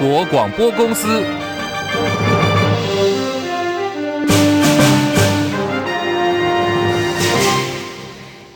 国广播公司。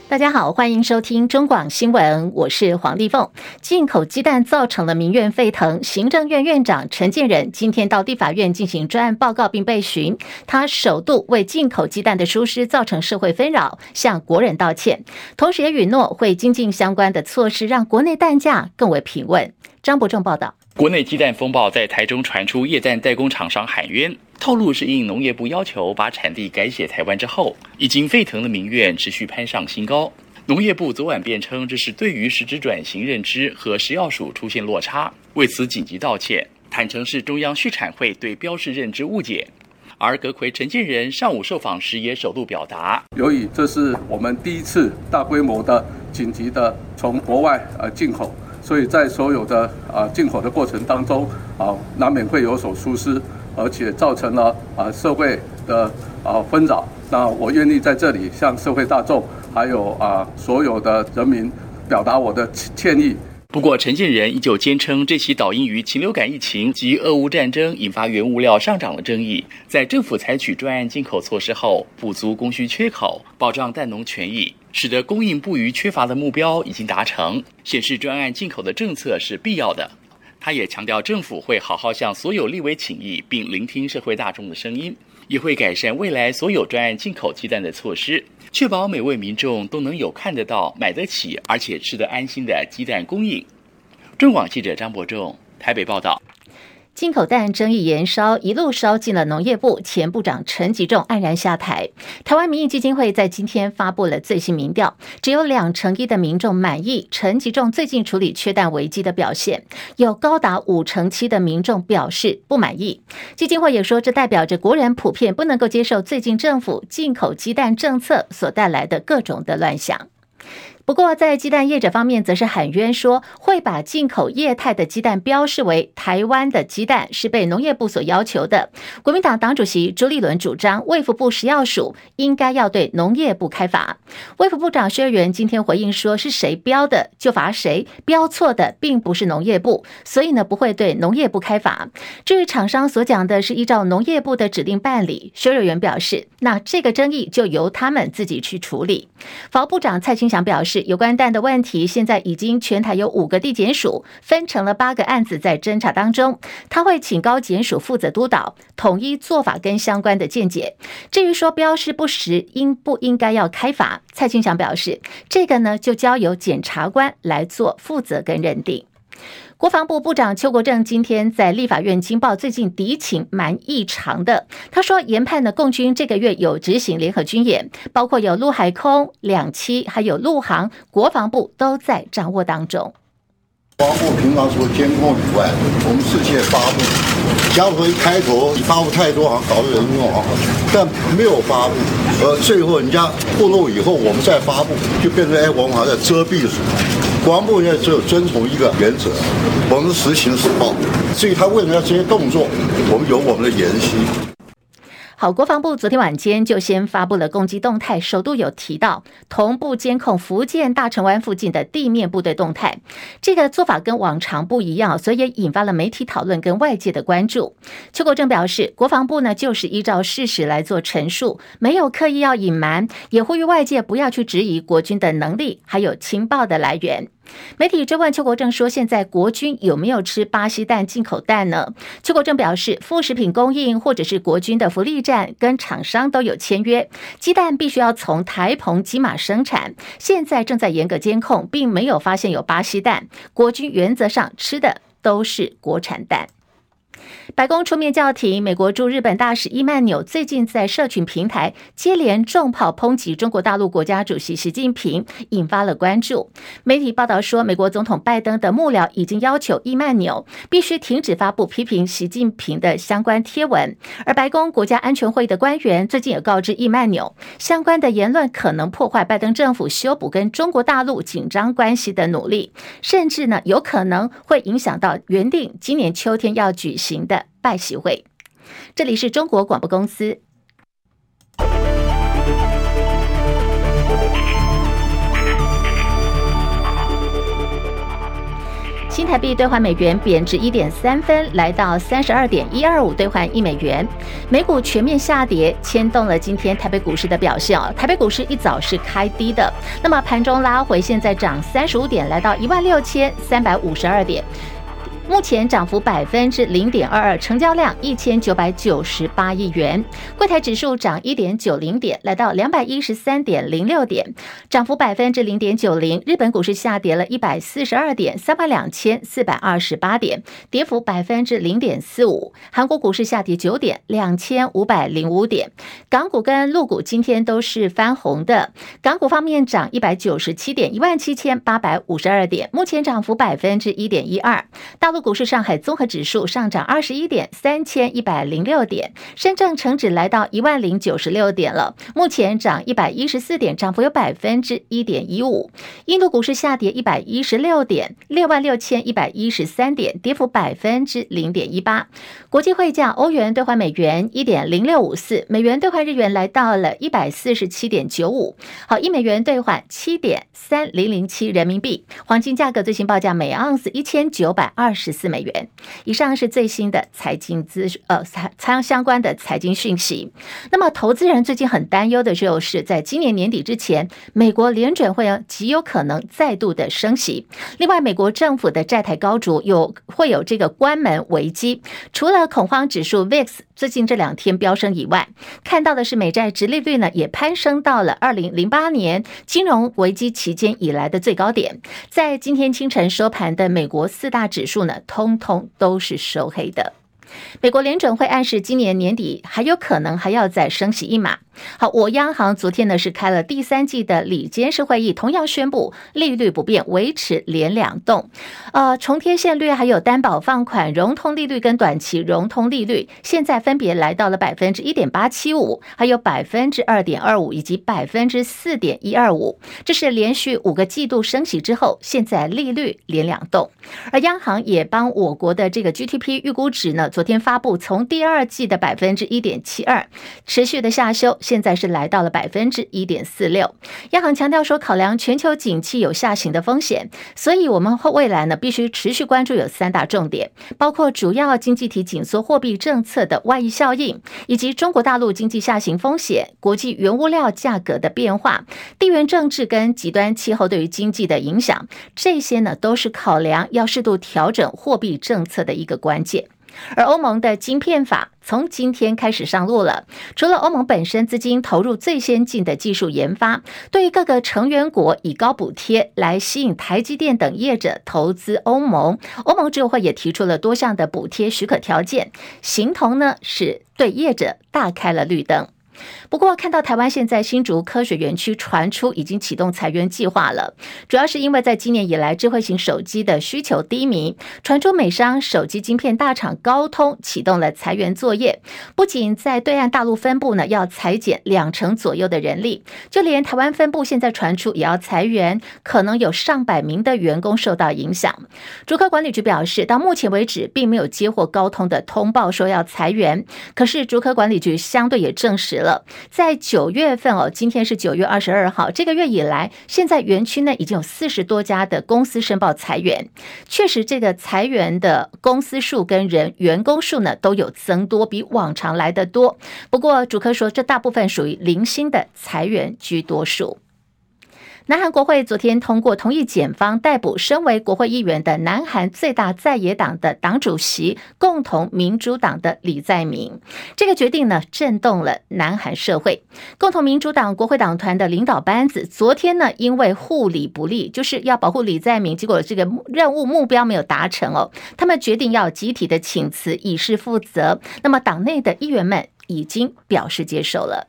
大家好，欢迎收听中广新闻，我是黄丽凤。进口鸡蛋造成了民怨沸腾，行政院院长陈建仁今天到立法院进行专案报告并被询，他首度为进口鸡蛋的疏失造成社会纷扰，向国人道歉，同时也允诺会精进相关的措施，让国内蛋价更为平稳。张伯仲报道。国内鸡蛋风暴在台中传出，液蛋代工厂商喊冤，透露是应农业部要求把产地改写台湾之后，已经沸腾的民怨持续攀上新高。农业部昨晚辩称，这是对于实质转型认知和食药署出现落差，为此紧急道歉，坦承是中央畜产会对标示认知误解。而阁揆陈建仁上午受访时也首度表达，由于这是我们第一次大规模的紧急的从国外呃进口。所以在所有的啊进口的过程当中啊，难免会有所疏失，而且造成了啊社会的啊纷扰。那我愿意在这里向社会大众还有啊所有的人民表达我的歉意。不过，陈建仁依旧坚称，这起导因于禽流感疫情及俄乌战争引发原物料上涨的争议，在政府采取专案进口措施后，补足供需缺口，保障蛋农权益，使得供应不虞缺乏的目标已经达成，显示专案进口的政策是必要的。他也强调，政府会好好向所有立委请意，并聆听社会大众的声音，也会改善未来所有专案进口鸡蛋的措施。确保每位民众都能有看得到、买得起，而且吃得安心的鸡蛋供应。中广记者张伯仲台北报道。进口蛋争议延烧，一路烧进了农业部，前部长陈吉仲黯然下台。台湾民意基金会在今天发布了最新民调，只有两成一的民众满意陈吉仲最近处理缺蛋危机的表现，有高达五成七的民众表示不满意。基金会也说，这代表着国人普遍不能够接受最近政府进口鸡蛋政策所带来的各种的乱象。不过，在鸡蛋业者方面，则是喊冤说，会把进口液态的鸡蛋标示为台湾的鸡蛋，是被农业部所要求的。国民党党主席朱立伦主张，卫福部食药署应该要对农业部开罚。卫福部长薛瑞元今天回应说，是谁标的就罚谁，标错的并不是农业部，所以呢，不会对农业部开罚。至于厂商所讲的是依照农业部的指令办理，薛瑞元表示，那这个争议就由他们自己去处理。法务部长蔡清祥表示。有关蛋的问题，现在已经全台有五个地检署分成了八个案子在侦查当中，他会请高检署负责督导，统一做法跟相关的见解。至于说标示不实，应不应该要开罚？蔡清祥表示，这个呢就交由检察官来做负责跟认定。国防部部长邱国正今天在立法院惊报，最近敌情蛮异常的。他说，研判的共军这个月有执行联合军演，包括有陆海空两栖，还有陆航，国防部都在掌握当中。国防部平常除了监控以外，我们事先发布，假如说一开头你发布太多，好像搞得人用啊，但没有发布，呃，最后人家暴露以后，我们再发布，就变成哎，我们好像在遮蔽什么。国防部现在只有遵从一个原则，我们实行实报。至于他为什么要这些动作，我们有我们的研析。好，国防部昨天晚间就先发布了攻击动态，首度有提到同步监控福建大城湾附近的地面部队动态。这个做法跟往常不一样，所以也引发了媒体讨论跟外界的关注。邱国正表示，国防部呢就是依照事实来做陈述，没有刻意要隐瞒，也呼吁外界不要去质疑国军的能力还有情报的来源。媒体追问邱国正说：“现在国军有没有吃巴西蛋、进口蛋呢？”邱国正表示，副食品供应或者是国军的福利站跟厂商都有签约，鸡蛋必须要从台澎金马生产，现在正在严格监控，并没有发现有巴西蛋。国军原则上吃的都是国产蛋。白宫出面叫停，美国驻日本大使伊曼纽最近在社群平台接连重炮抨击中国大陆国家主席习近平，引发了关注。媒体报道说，美国总统拜登的幕僚已经要求伊曼纽必须停止发布批评习近平的相关贴文，而白宫国家安全会的官员最近也告知伊曼纽，相关的言论可能破坏拜登政府修补跟中国大陆紧张关系的努力，甚至呢有可能会影响到原定今年秋天要举行。的拜习会，这里是中国广播公司。新台币兑换美元贬值一点三分，来到三十二点一二五兑换一美元。美股全面下跌，牵动了今天台北股市的表现哦。台北股市一早是开低的，那么盘中拉回，现在涨三十五点，来到一万六千三百五十二点。目前涨幅百分之零点二二，成交量一千九百九十八亿元。柜台指数涨一点九零点，来到两百一十三点零六点，涨幅百分之零点九零。日本股市下跌了一百四十二点，三万两千四百二十八点，跌幅百分之零点四五。韩国股市下跌九点，两千五百零五点。港股跟陆股今天都是翻红的，港股方面涨一百九十七点，一万七千八百五十二点，目前涨幅百分之一点一二。大陆股市，上海综合指数上涨二十一点，三千一百零六点；深圳成指来到一万零九十六点了，目前涨一百一十四点，涨幅有百分之一点一五。印度股市下跌一百一十六点，六万六千一百一十三点，跌幅百分之零点一八。国际汇价，欧元兑换美元一点零六五四，美元兑换日元来到了一百四十七点九五。好，一美元兑换七点三零零七人民币。黄金价格最新报价每盎司一千九百二十十四美元。以上是最新的财经资呃财财相关的财经讯息。那么，投资人最近很担忧的就是，在今年年底之前，美国联准会极有可能再度的升息。另外，美国政府的债台高筑，有会有这个关门危机。除了恐慌指数 VIX 最近这两天飙升以外，看到的是美债殖利率呢也攀升到了二零零八年金融危机期间以来的最高点。在今天清晨收盘的美国四大指数呢，通通都是收黑的。美国联准会暗示今年年底还有可能还要再升息一码。好，我央行昨天呢是开了第三季的里监事会议，同样宣布利率不变，维持连两动。呃，重贴现率还有担保放款融通利率跟短期融通利率，现在分别来到了百分之一点八七五，还有百分之二点二五以及百分之四点一二五。这是连续五个季度升息之后，现在利率连两动。而央行也帮我国的这个 GDP 预估值呢，昨天发布从第二季的百分之一点七二持续的下修。现在是来到了百分之一点四六，央行强调说，考量全球景气有下行的风险，所以我们后未来呢必须持续关注有三大重点，包括主要经济体紧缩货币政策的外溢效应，以及中国大陆经济下行风险、国际原物料价格的变化、地缘政治跟极端气候对于经济的影响，这些呢都是考量要适度调整货币政策的一个关键。而欧盟的晶片法从今天开始上路了。除了欧盟本身资金投入最先进的技术研发，对于各个成员国以高补贴来吸引台积电等业者投资欧盟，欧盟执委会也提出了多项的补贴许可条件，形同呢是对业者大开了绿灯。不过，看到台湾现在新竹科学园区传出已经启动裁员计划了，主要是因为在今年以来智慧型手机的需求低迷，传出美商手机晶片大厂高通启动了裁员作业，不仅在对岸大陆分部呢要裁减两成左右的人力，就连台湾分部现在传出也要裁员，可能有上百名的员工受到影响。竹科管理局表示，到目前为止并没有接获高通的通报说要裁员，可是竹科管理局相对也证实了。在九月份哦，今天是九月二十二号，这个月以来，现在园区呢已经有四十多家的公司申报裁员，确实这个裁员的公司数跟人员工数呢都有增多，比往常来的多。不过主科说，这大部分属于零星的裁员居多数。南韩国会昨天通过同意检方逮捕身为国会议员的南韩最大在野党的党主席共同民主党的李在明。这个决定呢，震动了南韩社会。共同民主党国会党团的领导班子昨天呢，因为护理不力，就是要保护李在明，结果这个任务目标没有达成哦，他们决定要集体的请辞，以示负责。那么党内的议员们已经表示接受了。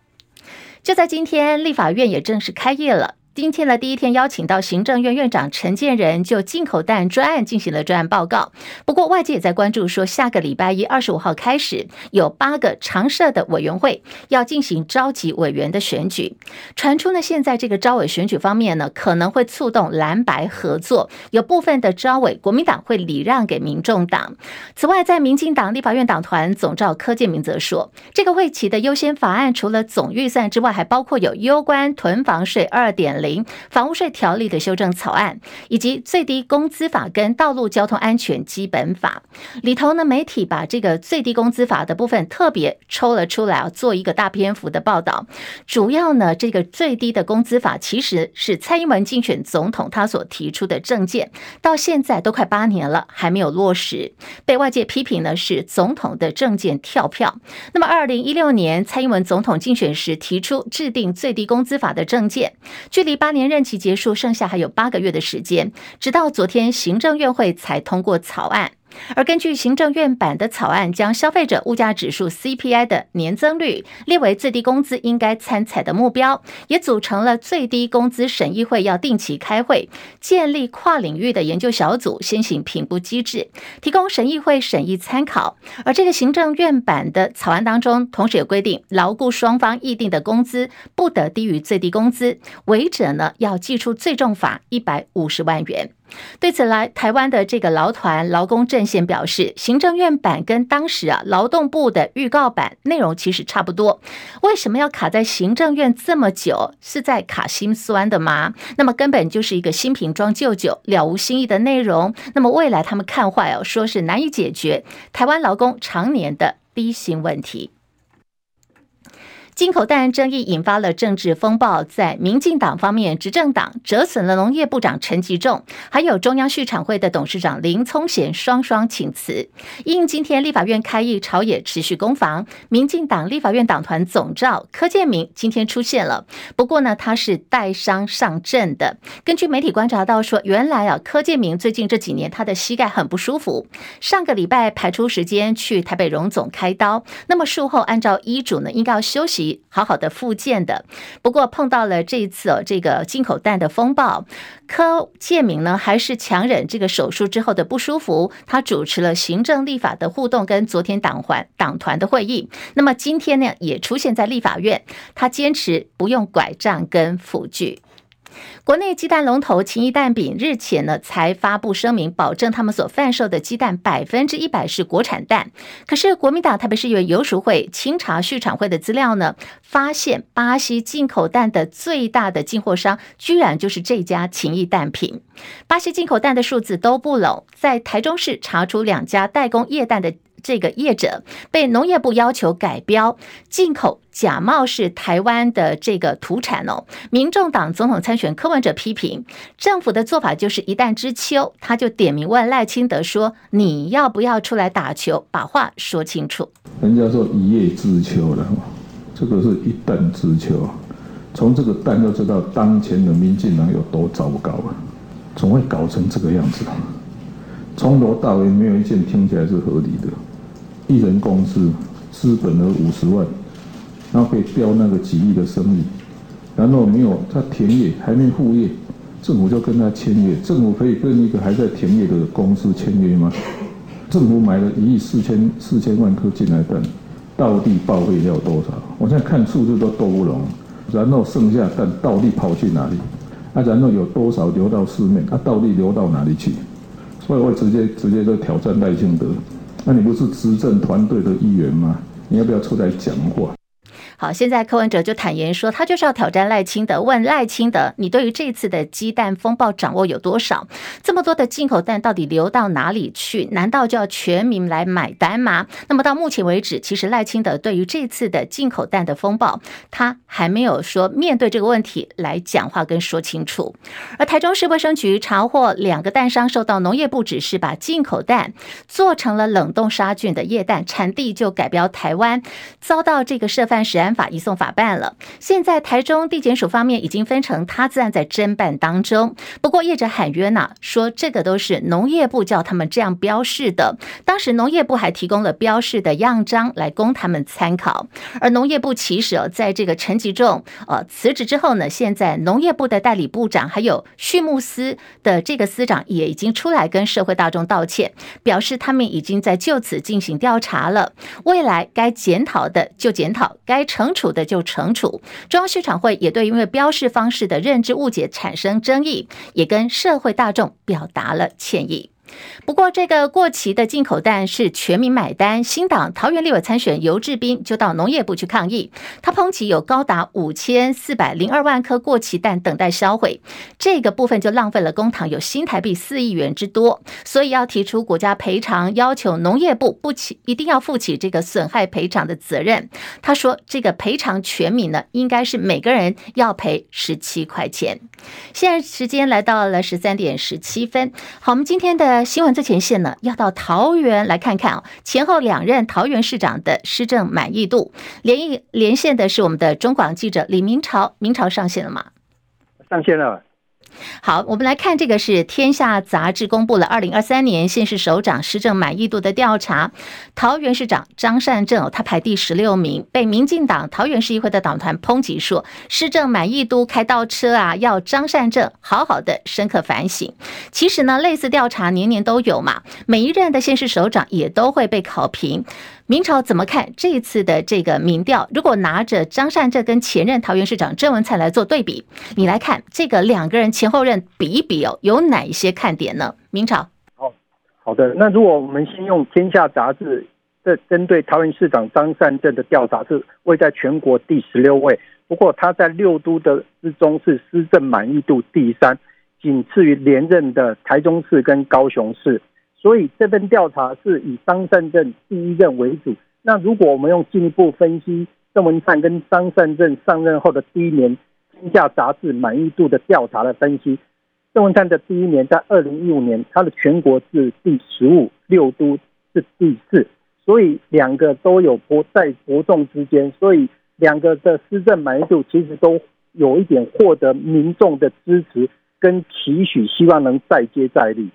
就在今天，立法院也正式开业了。今天的第一天，邀请到行政院院长陈建仁就进口蛋专案进行了专案报告。不过，外界也在关注说，下个礼拜一二十五号开始，有八个常设的委员会要进行召集委员的选举。传出呢，现在这个招委选举方面呢，可能会触动蓝白合作，有部分的招委国民党会礼让给民众党。此外，在民进党立法院党团总召柯建铭则说，这个会期的优先法案除了总预算之外，还包括有攸关囤房税二点零。房屋税条例的修正草案，以及最低工资法跟道路交通安全基本法里头呢，媒体把这个最低工资法的部分特别抽了出来啊，做一个大篇幅的报道。主要呢，这个最低的工资法其实是蔡英文竞选总统他所提出的政见，到现在都快八年了，还没有落实，被外界批评呢是总统的政见跳票。那么，二零一六年蔡英文总统竞选时提出制定最低工资法的政见，距离八年任期结束剩下还有八个月的时间，直到昨天行政院会才通过草案。而根据行政院版的草案，将消费者物价指数 CPI 的年增率列为最低工资应该参采的目标，也组成了最低工资审议会，要定期开会，建立跨领域的研究小组，先行评估机制，提供审议会审议参考。而这个行政院版的草案当中，同时有规定，劳雇双方议定的工资不得低于最低工资，违者呢要记出最重罚一百五十万元。对此来，台湾的这个劳团劳工阵线表示，行政院版跟当时啊劳动部的预告版内容其实差不多，为什么要卡在行政院这么久？是在卡心酸的吗？那么根本就是一个新瓶装旧酒，了无新意的内容。那么未来他们看坏哦，说是难以解决台湾劳工常年的低薪问题。进口蛋争议引发了政治风暴，在民进党方面，执政党折损了农业部长陈吉仲，还有中央畜产会的董事长林聪贤双双请辞。因今天立法院开议，朝野持续攻防，民进党立法院党团总召柯建铭今天出现了，不过呢，他是带伤上阵的。根据媒体观察到说，原来啊，柯建铭最近这几年他的膝盖很不舒服，上个礼拜排出时间去台北荣总开刀，那么术后按照医嘱呢，应该要休息。好好的复健的，不过碰到了这一次哦，这个进口蛋的风暴，柯建铭呢还是强忍这个手术之后的不舒服，他主持了行政立法的互动，跟昨天党环党团的会议。那么今天呢，也出现在立法院，他坚持不用拐杖跟辅具。国内鸡蛋龙头勤益蛋饼日前呢才发布声明，保证他们所贩售的鸡蛋百分之一百是国产蛋。可是国民党台北市议员游淑慧清查畜产会的资料呢，发现巴西进口蛋的最大的进货商居然就是这家勤益蛋品。巴西进口蛋的数字都不拢，在台中市查出两家代工业蛋的。这个业者被农业部要求改标进口，假冒是台湾的这个土产哦。民众党总统参选柯文哲批评政府的做法就是一弹之秋，他就点名问赖清德说：“你要不要出来打球，把话说清楚？”人家说一叶知秋了，这个是一旦之秋。从这个弹就知道当前的民进党有多糟糕啊！总会搞成这个样子，从头到尾没有一件听起来是合理的。一人公司资本额五十万，然后可以标那个几亿的生意，然后没有他停业还没复业，政府就跟他签约。政府可以跟一个还在停业的公司签约吗？政府买了一亿四千四千万颗进来蛋，到底报废要多少？我现在看数字都都不拢。然后剩下蛋到底跑去哪里？啊，然后有多少流到市面？啊，到底流到哪里去？所以我直接直接就挑战赖清德。那你不是执政团队的一员吗？你要不要出来讲话？好，现在柯文哲就坦言说，他就是要挑战赖清德，问赖清德，你对于这次的鸡蛋风暴掌握有多少？这么多的进口蛋到底流到哪里去？难道就要全民来买单吗？那么到目前为止，其实赖清德对于这次的进口蛋的风暴，他还没有说面对这个问题来讲话跟说清楚。而台中市卫生局查获两个蛋商受到农业部指示，把进口蛋做成了冷冻杀菌的液蛋，产地就改标台湾，遭到这个涉犯时法移送法办了。现在台中地检署方面已经分成他自案在侦办当中。不过业者喊冤呐，说这个都是农业部叫他们这样标示的。当时农业部还提供了标示的样章来供他们参考。而农业部其实哦，在这个陈吉仲呃辞职之后呢，现在农业部的代理部长还有畜牧司的这个司长也已经出来跟社会大众道歉，表示他们已经在就此进行调查了。未来该检讨的就检讨，该惩处的就惩处。中央市场会也对因为标示方式的认知误解产生争议，也跟社会大众表达了歉意。不过，这个过期的进口蛋是全民买单。新党桃园立委参选游志斌就到农业部去抗议，他抨击有高达五千四百零二万颗过期蛋等待销毁，这个部分就浪费了公帑有新台币四亿元之多，所以要提出国家赔偿，要求农业部不起一定要负起这个损害赔偿的责任。他说，这个赔偿全民呢，应该是每个人要赔十七块钱。现在时间来到了十三点十七分，好，我们今天的。新闻最前线呢，要到桃园来看看啊，前后两任桃园市长的施政满意度。连一连线的是我们的中广记者李明朝，明朝上线了吗？上线了。好，我们来看这个是《天下》杂志公布了二零二三年县市首长施政满意度的调查。桃园市长张善政，他排第十六名，被民进党桃园市议会的党团抨击说施政满意度开倒车啊，要张善政好好的深刻反省。其实呢，类似调查年年都有嘛，每一任的县市首长也都会被考评。明朝怎么看这一次的这个民调？如果拿着张善政跟前任桃园市长郑文灿来做对比，你来看这个两个人前前后任比一比哦，有哪一些看点呢？明朝，好好的，那如果我们先用《天下》杂志这针对桃园市长张善政的调查，是位在全国第十六位，不过他在六都的之中是施政满意度第三，仅次于连任的台中市跟高雄市。所以这份调查是以张善政第一任为主。那如果我们用进一步分析郑文灿跟张善政上任后的第一年天下杂志满意度的调查的分析，郑文灿的第一年在二零一五年，他的全国是第十五，六都是第四，所以两个都有波在伯仲之间，所以两个的施政满意度其实都有一点获得民众的支持跟期许，希望能再接再厉。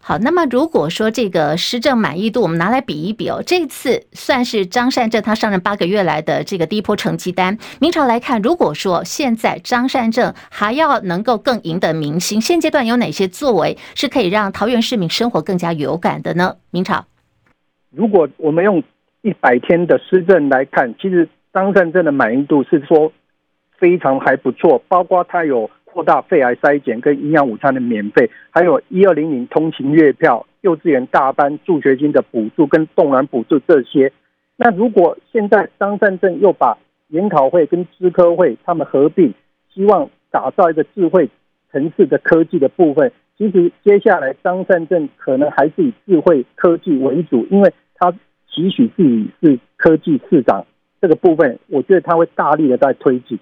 好，那么如果说这个施政满意度，我们拿来比一比哦，这次算是张善政他上任八个月来的这个第一波成绩单。明朝来看，如果说现在张善政还要能够更赢得民心，现阶段有哪些作为是可以让桃园市民生活更加有感的呢？明朝，如果我们用一百天的施政来看，其实张善政的满意度是说非常还不错，包括他有。扩大肺癌筛检跟营养午餐的免费，还有一二零零通勤月票、幼稚园大班助学金的补助跟动员补助这些。那如果现在张善政又把研考会跟资科会他们合并，希望打造一个智慧城市的科技的部分，其实接下来张善政可能还是以智慧科技为主，因为他期许自己是科技市长这个部分，我觉得他会大力的在推进。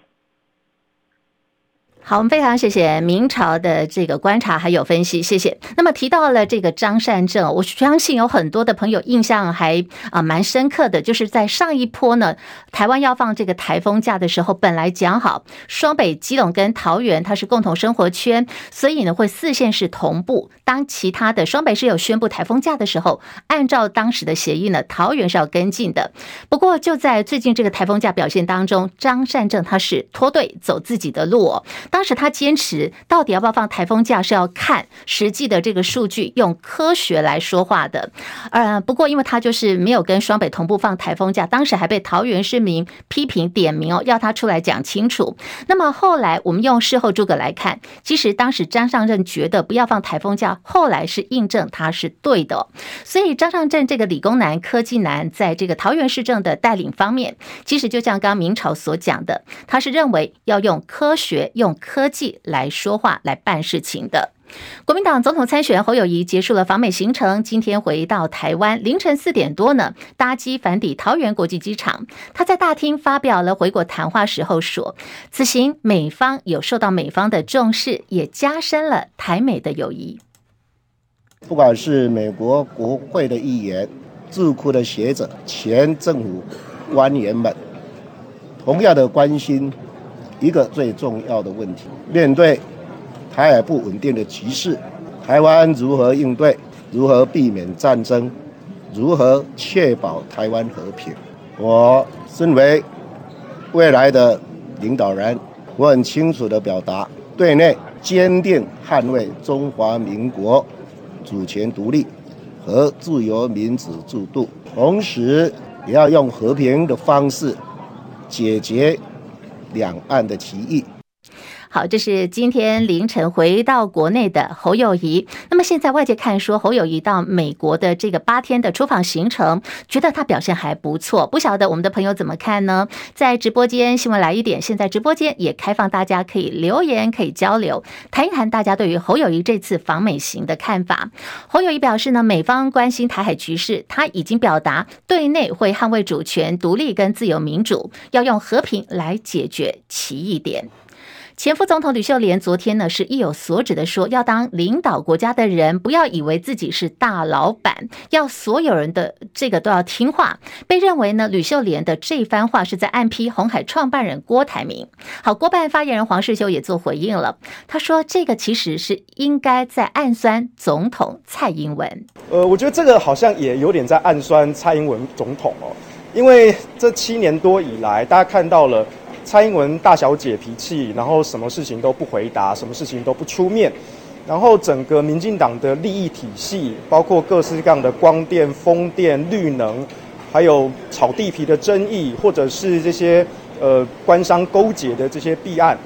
好，我们非常谢谢明朝的这个观察还有分析，谢谢。那么提到了这个张善政，我相信有很多的朋友印象还啊蛮深刻的，就是在上一波呢，台湾要放这个台风假的时候，本来讲好双北、基隆跟桃园它是共同生活圈，所以呢会四县市同步。当其他的双北市有宣布台风假的时候，按照当时的协议呢，桃园是要跟进的。不过就在最近这个台风假表现当中，张善政他是脱队走自己的路哦。当时他坚持，到底要不要放台风假，是要看实际的这个数据，用科学来说话的。呃，不过因为他就是没有跟双北同步放台风假，当时还被桃园市民批评点名哦，要他出来讲清楚。那么后来我们用事后诸葛来看，其实当时张尚任觉得不要放台风假，后来是印证他是对的。所以张善政这个理工男、科技男，在这个桃园市政的带领方面，其实就像刚明朝所讲的，他是认为要用科学用。科技来说话、来办事情的。国民党总统参选侯友谊结束了访美行程，今天回到台湾，凌晨四点多呢，搭机返抵桃园国际机场。他在大厅发表了回国谈话时候说：“此行美方有受到美方的重视，也加深了台美的友谊。不管是美国国会的议员、智库的学者、前政府官员们，同样的关心。”一个最重要的问题，面对台海不稳定的局势，台湾如何应对？如何避免战争？如何确保台湾和平？我身为未来的领导人，我很清楚地表达，对内坚定捍卫中华民国主权独立和自由民主制度，同时也要用和平的方式解决。两岸的歧义。好，这是今天凌晨回到国内的侯友谊。那么现在外界看说侯友谊到美国的这个八天的出访行程，觉得他表现还不错。不晓得我们的朋友怎么看呢？在直播间新闻来一点，现在直播间也开放，大家可以留言，可以交流，谈一谈大家对于侯友谊这次访美行的看法。侯友谊表示呢，美方关心台海局势，他已经表达对内会捍卫主权、独立跟自由民主，要用和平来解决歧义点。前副总统吕秀莲昨天呢是意有所指的说，要当领导国家的人，不要以为自己是大老板，要所有人的这个都要听话。被认为呢，吕秀莲的这番话是在暗批红海创办人郭台铭。好，郭办发言人黄世修也做回应了，他说这个其实是应该在暗酸总统蔡英文。呃，我觉得这个好像也有点在暗酸蔡英文总统哦，因为这七年多以来，大家看到了。蔡英文大小姐脾气，然后什么事情都不回答，什么事情都不出面，然后整个民进党的利益体系，包括各式各样的光电、风电、绿能，还有炒地皮的争议，或者是这些呃官商勾结的这些弊案，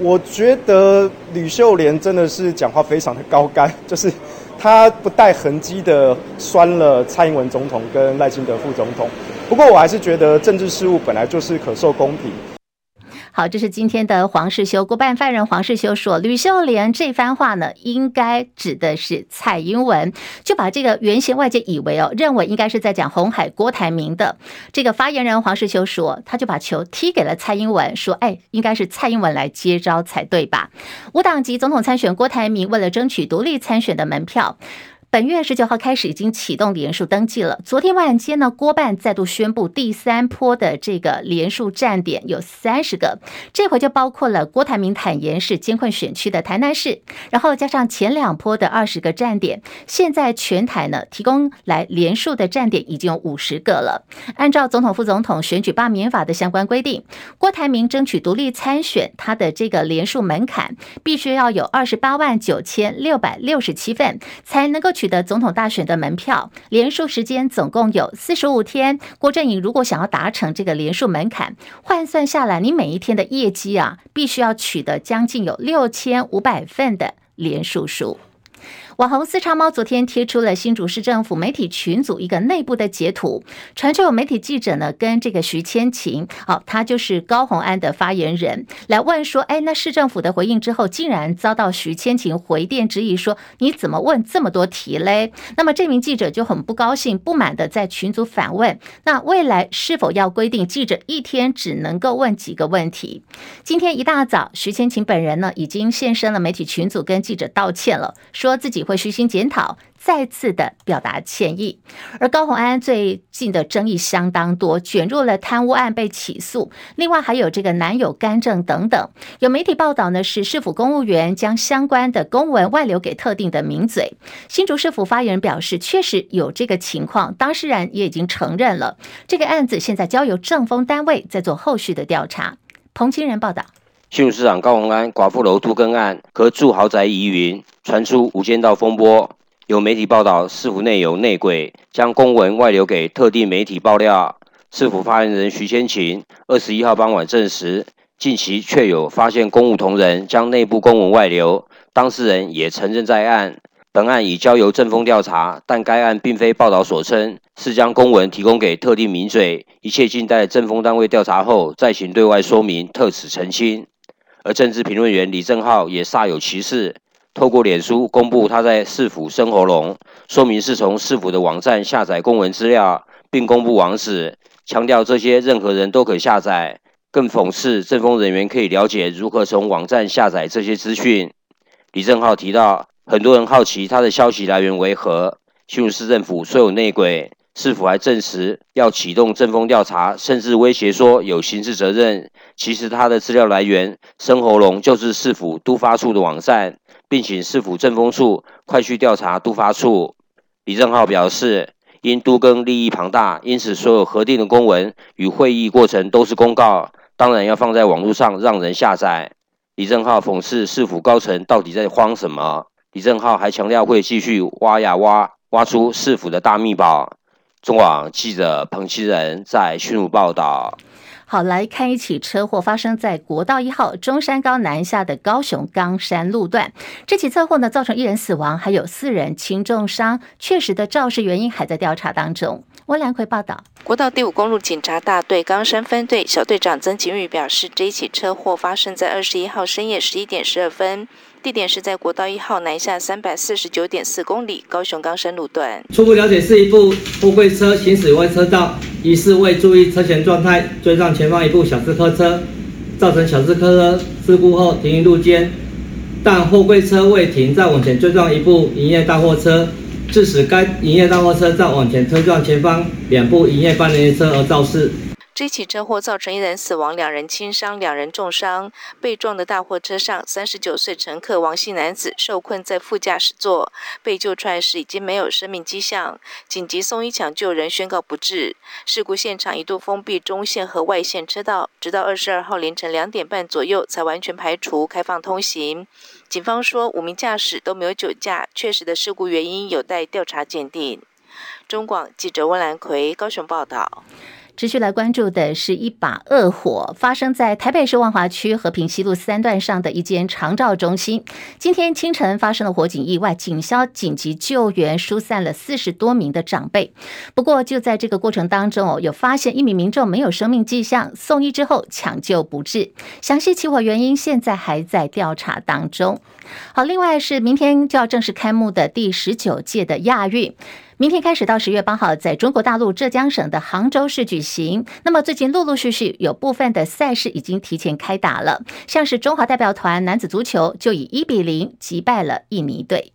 我觉得吕秀莲真的是讲话非常的高干，就是他不带痕迹的酸了蔡英文总统跟赖清德副总统。不过我还是觉得政治事务本来就是可受公平。好，这是今天的黄世修，国办发言人黄世修说，吕秀莲这番话呢，应该指的是蔡英文，就把这个原先外界以为哦，认为应该是在讲红海郭台铭的这个发言人黄世修说，他就把球踢给了蔡英文，说，哎，应该是蔡英文来接招才对吧？无党籍总统参选郭台铭为了争取独立参选的门票。本月十九号开始已经启动连署登记了。昨天晚间呢，郭办再度宣布第三波的这个连署站点有三十个，这回就包括了郭台铭坦言是监困选区的台南市，然后加上前两波的二十个站点，现在全台呢提供来连署的站点已经有五十个了。按照总统副总统选举罢免法的相关规定，郭台铭争取独立参选，他的这个连署门槛必须要有二十八万九千六百六十七份才能够取。取得总统大选的门票，连署时间总共有四十五天。郭振颖如果想要达成这个连署门槛，换算下来，你每一天的业绩啊，必须要取得将近有六千五百份的连署数。网红四叉猫昨天贴出了新竹市政府媒体群组一个内部的截图，传出有媒体记者呢跟这个徐千晴，好，他就是高虹安的发言人，来问说，哎，那市政府的回应之后，竟然遭到徐千晴回电质疑说，你怎么问这么多题嘞？那么这名记者就很不高兴、不满的在群组反问，那未来是否要规定记者一天只能够问几个问题？今天一大早，徐千晴本人呢已经现身了媒体群组，跟记者道歉了，说自己。会虚心检讨，再次的表达歉意。而高虹安最近的争议相当多，卷入了贪污案被起诉，另外还有这个男友干政等等。有媒体报道呢，是市府公务员将相关的公文外流给特定的名嘴。新竹市府发言人表示，确实有这个情况，当事人也已经承认了。这个案子现在交由政风单位在做后续的调查。彭清仁报道。新市长高虹安寡妇楼都更案，和住豪宅疑云，传出无间道风波。有媒体报道，市府内有内鬼，将公文外流给特定媒体爆料。市府发言人徐千晴二十一号傍晚证实，近期确有发现公务同仁将内部公文外流，当事人也承认在案。本案已交由政风调查，但该案并非报道所称，是将公文提供给特定名嘴，一切静待政风单位调查后再行对外说明，特此澄清。而政治评论员李正浩也煞有其事，透过脸书公布他在市府生喉咙，说明是从市府的网站下载公文资料，并公布网址，强调这些任何人都可下载，更讽刺政风人员可以了解如何从网站下载这些资讯。李正浩提到，很多人好奇他的消息来源为何，新竹市政府虽有内鬼。市府还证实要启动政风调查，甚至威胁说有刑事责任。其实他的资料来源生喉咙就是市府都发处的网站，并请市府政风处快去调查都发处。李正浩表示，因都更利益庞大，因此所有核定的公文与会议过程都是公告，当然要放在网络上让人下载。李正浩讽刺市府高层到底在慌什么？李正浩还强调会继续挖呀挖，挖出市府的大秘宝。中网记者彭其仁在讯报报道。好，来看一起车祸发生在国道一号中山高南下的高雄冈山路段。这起车祸呢，造成一人死亡，还有四人轻重伤，确实的肇事原因还在调查当中。温良奎报道。国道第五公路警察大队冈山分队小队长曾景宇表示，这一起车祸发生在二十一号深夜十一点十二分。地点是在国道一号南下三百四十九点四公里高雄冈山路段。初步了解是一部货柜车行驶外车道，疑似未注意车前状态，追撞前方一部小客车，造成小客车事故后停于路肩，但货柜车未停，再往前追撞一部营业大货车，致使该营业大货车再往前推撞前方两部营业半联车而肇事。这起车祸造成一人死亡，两人轻伤，两人重伤。被撞的大货车上，三十九岁乘客王姓男子受困在副驾驶座，被救出来时已经没有生命迹象，紧急送医抢救，仍宣告不治。事故现场一度封闭中线和外线车道，直到二十二号凌晨两点半左右才完全排除开放通行。警方说，五名驾驶都没有酒驾，确实的事故原因有待调查鉴定。中广记者温兰奎高雄报道。持续来关注的是一把恶火发生在台北市万华区和平西路三段上的一间长照中心。今天清晨发生了火警意外，警消紧急救援疏散了四十多名的长辈。不过就在这个过程当中哦，有发现一名民众没有生命迹象，送医之后抢救不治。详细起火原因现在还在调查当中。好，另外是明天就要正式开幕的第十九届的亚运。明天开始到十月八号，在中国大陆浙江省的杭州市举行。那么最近陆陆续续有部分的赛事已经提前开打了，像是中华代表团男子足球就以一比零击败了印尼队。